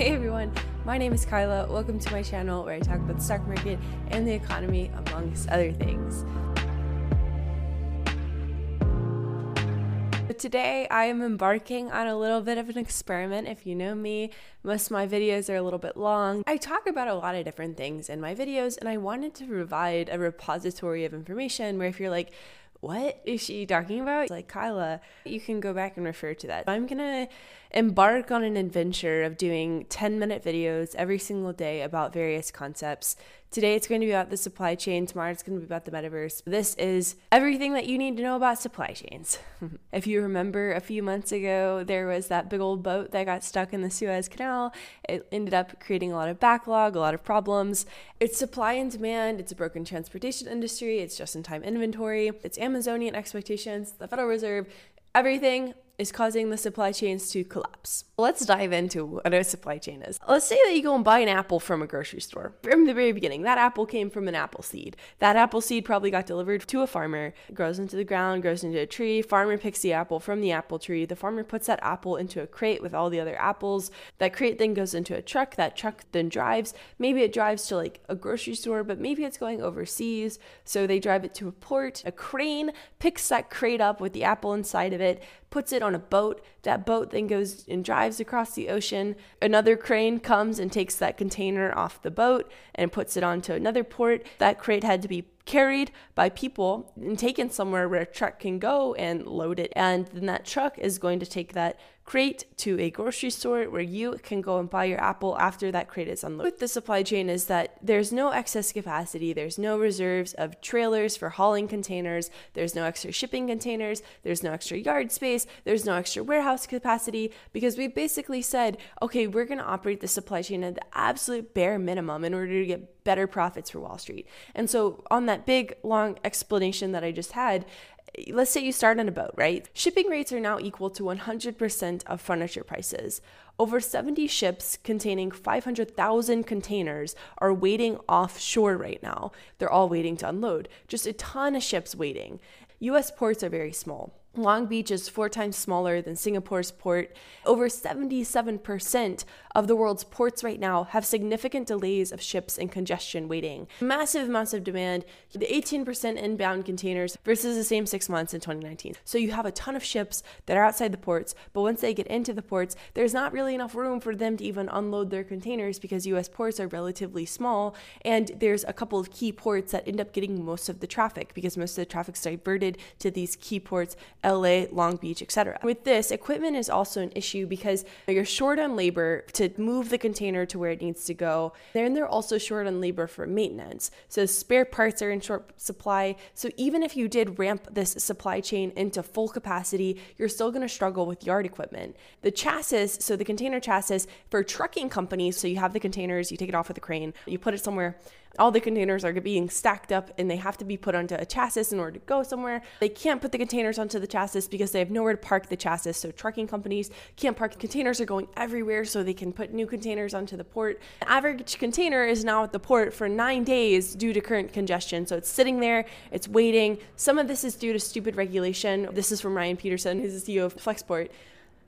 Hey everyone, my name is Kyla. Welcome to my channel where I talk about the stock market and the economy, amongst other things. But today I am embarking on a little bit of an experiment. If you know me, most of my videos are a little bit long. I talk about a lot of different things in my videos, and I wanted to provide a repository of information where if you're like, what is she talking about? Like Kyla, you can go back and refer to that. I'm gonna embark on an adventure of doing 10 minute videos every single day about various concepts. Today it's going to be about the supply chain, tomorrow it's going to be about the metaverse. This is everything that you need to know about supply chains. if you remember a few months ago, there was that big old boat that got stuck in the Suez Canal. It ended up creating a lot of backlog, a lot of problems. It's supply and demand, it's a broken transportation industry, it's just in time inventory, it's Amazonian expectations, the Federal Reserve, everything is causing the supply chains to collapse. Let's dive into what a supply chain is. Let's say that you go and buy an apple from a grocery store. From the very beginning, that apple came from an apple seed. That apple seed probably got delivered to a farmer, it grows into the ground, grows into a tree. Farmer picks the apple from the apple tree. The farmer puts that apple into a crate with all the other apples. That crate then goes into a truck. That truck then drives. Maybe it drives to like a grocery store, but maybe it's going overseas. So they drive it to a port. A crane picks that crate up with the apple inside of it, puts it on a boat. That boat then goes and drives across the ocean. Another crane comes and takes that container off the boat and puts it onto another port. That crate had to be carried by people and taken somewhere where a truck can go and load it. And then that truck is going to take that crate to a grocery store where you can go and buy your apple after that crate is unloaded. With the supply chain is that there's no excess capacity, there's no reserves of trailers for hauling containers, there's no extra shipping containers, there's no extra yard space, there's no extra warehouse capacity because we basically said, okay, we're going to operate the supply chain at the absolute bare minimum in order to get better profits for Wall Street. And so on that big long explanation that I just had, let's say you start on a boat, right? Shipping rates are now equal to 100% of furniture prices. Over 70 ships containing 500,000 containers are waiting offshore right now. They're all waiting to unload. Just a ton of ships waiting. US ports are very small. Long Beach is four times smaller than Singapore's port. Over 77% of the world's ports right now have significant delays of ships and congestion waiting. Massive amounts of demand, the 18% inbound containers versus the same six months in 2019. So you have a ton of ships that are outside the ports, but once they get into the ports, there's not really enough room for them to even unload their containers because US ports are relatively small. And there's a couple of key ports that end up getting most of the traffic because most of the traffic's diverted to these key ports LA, Long Beach, etc. With this, equipment is also an issue because you're short on labor to move the container to where it needs to go. Then they're also short on labor for maintenance. So spare parts are in short supply. So even if you did ramp this supply chain into full capacity, you're still going to struggle with yard equipment. The chassis, so the container chassis for trucking companies, so you have the containers, you take it off with a crane, you put it somewhere all the containers are being stacked up and they have to be put onto a chassis in order to go somewhere. They can't put the containers onto the chassis because they have nowhere to park the chassis. So trucking companies can't park. Containers are going everywhere so they can put new containers onto the port. The average container is now at the port for nine days due to current congestion. So it's sitting there, it's waiting. Some of this is due to stupid regulation. This is from Ryan Petersen, who's the CEO of Flexport.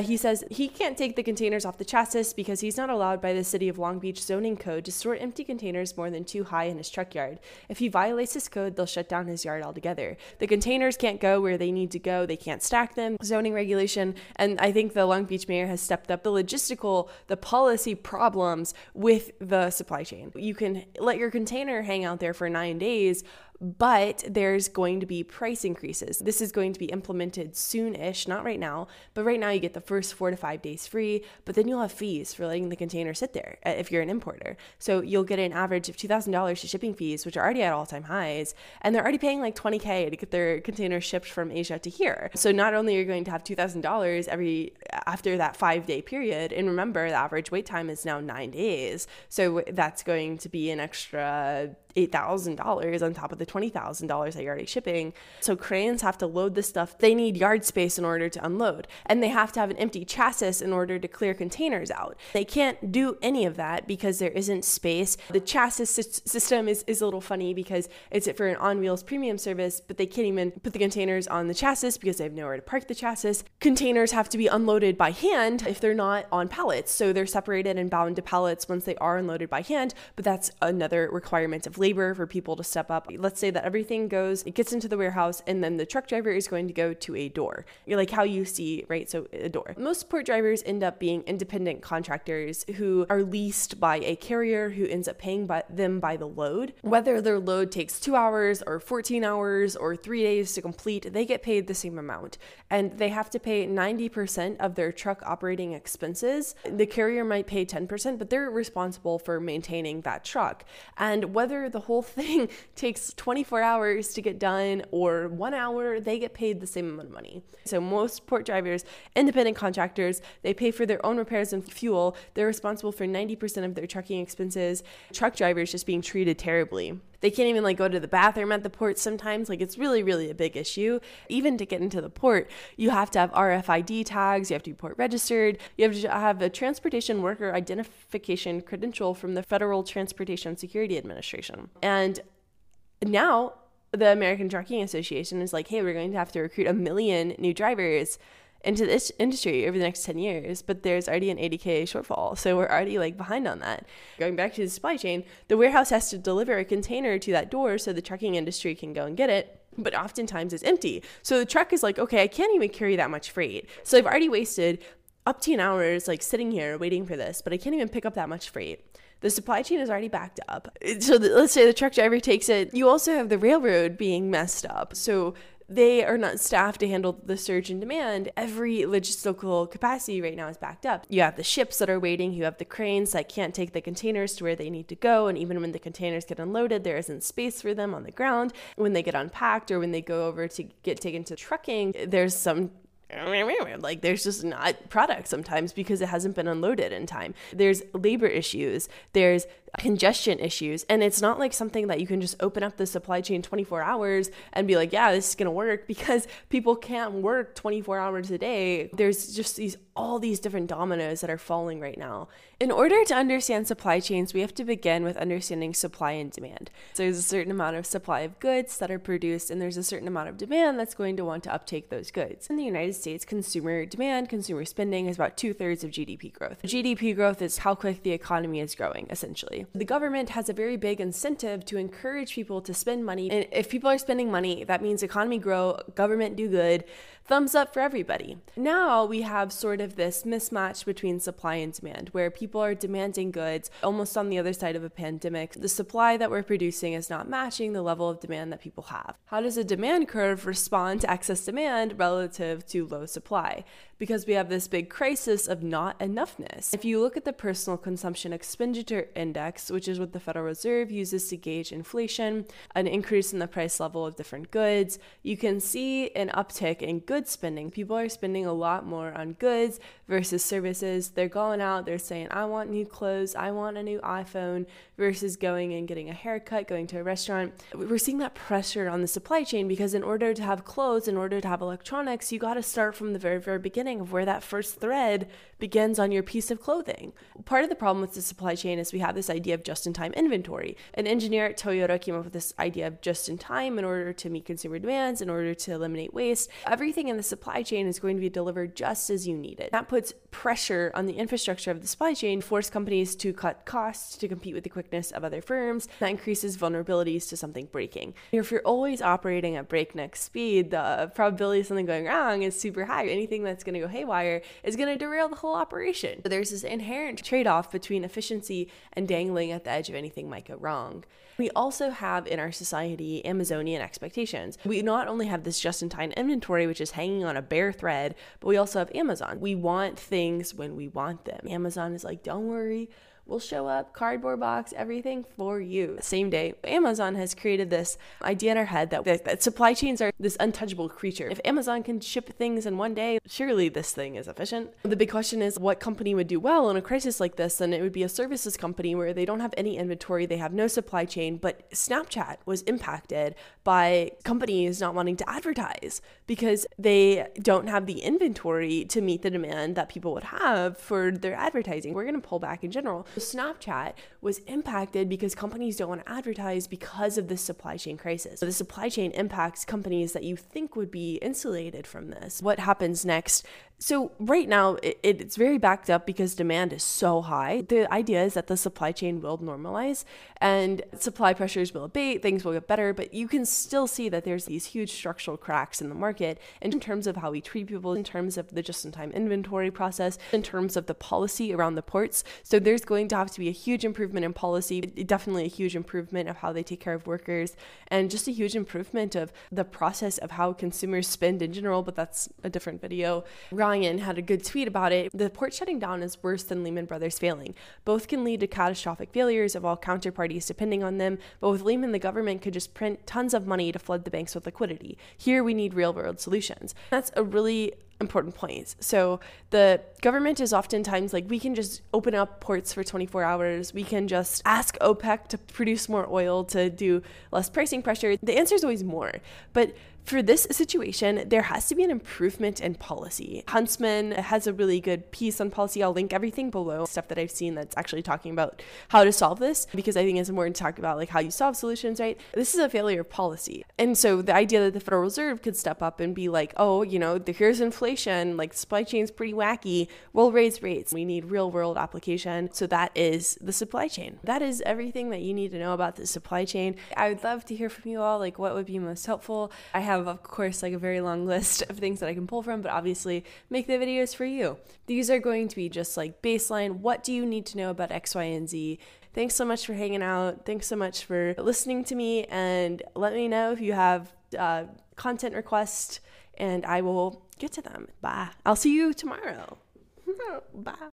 He says he can't take the containers off the chassis because he's not allowed by the City of Long Beach zoning code to store empty containers more than two high in his truck yard. If he violates this code, they'll shut down his yard altogether. The containers can't go where they need to go, they can't stack them, zoning regulation. And I think the Long Beach mayor has stepped up the logistical, the policy problems with the supply chain. You can let your container hang out there for nine days but there's going to be price increases. This is going to be implemented soon ish, not right now, but right now you get the first four to five days free, but then you'll have fees for letting the container sit there uh, if you're an importer. So you'll get an average of $2,000 to shipping fees, which are already at all time highs, and they're already paying like 20K to get their container shipped from Asia to here. So not only are you going to have $2,000 every after that five day period, and remember the average wait time is now nine days. So that's going to be an extra $8,000 on top of the $20,000 that you're already shipping. So cranes have to load the stuff. They need yard space in order to unload, and they have to have an empty chassis in order to clear containers out. They can't do any of that because there isn't space. The chassis system is, is a little funny because it's for an on wheels premium service, but they can't even put the containers on the chassis because they have nowhere to park the chassis. Containers have to be unloaded by hand if they're not on pallets. So they're separated and bound to pallets once they are unloaded by hand, but that's another requirement of labor for people to step up. Let's say that everything goes, it gets into the warehouse, and then the truck driver is going to go to a door, You're like how you see, right? So a door. Most port drivers end up being independent contractors who are leased by a carrier who ends up paying by them by the load. Whether their load takes two hours or 14 hours or three days to complete, they get paid the same amount. And they have to pay 90% of their truck operating expenses. The carrier might pay 10%, but they're responsible for maintaining that truck. And whether the whole thing takes 24 hours to get done or one hour, they get paid the same amount of money. So most port drivers, independent contractors, they pay for their own repairs and fuel. They're responsible for 90% of their trucking expenses. Truck drivers just being treated terribly. They can't even like go to the bathroom at the port sometimes. Like it's really, really a big issue. Even to get into the port, you have to have RFID tags, you have to be port registered, you have to have a transportation worker identification credential from the Federal Transportation Security Administration. And now the American Trucking Association is like, hey, we're going to have to recruit a million new drivers into this industry over the next 10 years, but there's already an 80K shortfall. So we're already like behind on that. Going back to the supply chain, the warehouse has to deliver a container to that door so the trucking industry can go and get it. But oftentimes it's empty. So the truck is like, okay, I can't even carry that much freight. So I've already wasted up to an hours like sitting here waiting for this, but I can't even pick up that much freight the supply chain is already backed up. So the, let's say the truck driver takes it. You also have the railroad being messed up. So they are not staffed to handle the surge in demand. Every logistical capacity right now is backed up. You have the ships that are waiting, you have the cranes that can't take the containers to where they need to go. And even when the containers get unloaded, there isn't space for them on the ground. When they get unpacked or when they go over to get taken to trucking, there's some like there's just not product sometimes because it hasn't been unloaded in time. There's labor issues, there's congestion issues, and it's not like something that you can just open up the supply chain 24 hours and be like, yeah, this is going to work because people can't work 24 hours a day. There's just these all these different dominoes that are falling right now. In order to understand supply chains, we have to begin with understanding supply and demand. So there's a certain amount of supply of goods that are produced, and there's a certain amount of demand that's going to want to uptake those goods. In the United States, consumer demand, consumer spending is about two thirds of GDP growth. GDP growth is how quick the economy is growing, essentially. The government has a very big incentive to encourage people to spend money. And if people are spending money, that means economy grow, government do good, thumbs up for everybody. Now we have sort of this mismatch between supply and demand, where people are demanding goods almost on the other side of a pandemic. The supply that we're producing is not matching the level of demand that people have. How does a demand curve respond to excess demand relative to low supply? Because we have this big crisis of not enoughness. If you look at the personal consumption expenditure index, which is what the Federal Reserve uses to gauge inflation, an increase in the price level of different goods, you can see an uptick in goods spending. People are spending a lot more on goods versus services. They're going out, they're saying, I want new clothes, I want a new iPhone, versus going and getting a haircut, going to a restaurant. We're seeing that pressure on the supply chain because in order to have clothes, in order to have electronics, you got to start from the very, very beginning of where that first thread begins on your piece of clothing. Part of the problem with the supply chain is we have this idea of just in time inventory. An engineer at Toyota came up with this idea of just in time in order to meet consumer demands, in order to eliminate waste. Everything in the supply chain is going to be delivered just as you need it. That puts pressure on the infrastructure of the supply chain, force companies to cut costs to compete with the quickness of other firms. That increases vulnerabilities to something breaking. If you're always operating at breakneck speed, the probability of something going wrong is super high. Anything that's going to go haywire is going to derail the whole operation. There's this inherent trade off between efficiency and dangling at the edge of anything might go wrong. We also have in our society Amazonian expectations. We not only have this just in time inventory, which is hanging on a bare thread, but we also have Amazon. We want things when we want them. Amazon is like, don't worry, will show up, cardboard box, everything for you. Same day, Amazon has created this idea in our head that, that supply chains are this untouchable creature. If Amazon can ship things in one day, surely this thing is efficient. The big question is what company would do well in a crisis like this? And it would be a services company where they don't have any inventory, they have no supply chain, but Snapchat was impacted by companies not wanting to advertise because they don't have the inventory to meet the demand that people would have for their advertising. We're going to pull back in general. Snapchat was impacted because companies don't want to advertise because of this supply chain crisis. So the supply chain impacts companies that you think would be insulated from this. What happens next? So, right now, it, it's very backed up because demand is so high. The idea is that the supply chain will normalize and supply pressures will abate, things will get better, but you can still see that there's these huge structural cracks in the market in terms of how we treat people, in terms of the just in time inventory process, in terms of the policy around the ports. So, there's going to have to be a huge improvement in policy, definitely a huge improvement of how they take care of workers, and just a huge improvement of the process of how consumers spend in general, but that's a different video. Ryan had a good tweet about it. The port shutting down is worse than Lehman Brothers failing. Both can lead to catastrophic failures of all counterparties depending on them, but with Lehman, the government could just print tons of money to flood the banks with liquidity. Here, we need real world solutions. That's a really important points. So the government is oftentimes like, we can just open up ports for 24 hours. We can just ask OPEC to produce more oil to do less pricing pressure. The answer is always more. But for this situation, there has to be an improvement in policy. Huntsman has a really good piece on policy. I'll link everything below, stuff that I've seen that's actually talking about how to solve this, because I think it's important to talk about like how you solve solutions, right? This is a failure of policy. And so the idea that the Federal Reserve could step up and be like, oh, you know, here's inflation, like supply chain's pretty wacky, we'll raise rates. We need real world application. So that is the supply chain. That is everything that you need to know about the supply chain. I would love to hear from you all, like what would be most helpful. I have have, of course, like a very long list of things that I can pull from, but obviously make the videos for you. These are going to be just like baseline. What do you need to know about X, Y, and Z? Thanks so much for hanging out. Thanks so much for listening to me. And let me know if you have uh, content requests, and I will get to them. Bye. I'll see you tomorrow. Bye.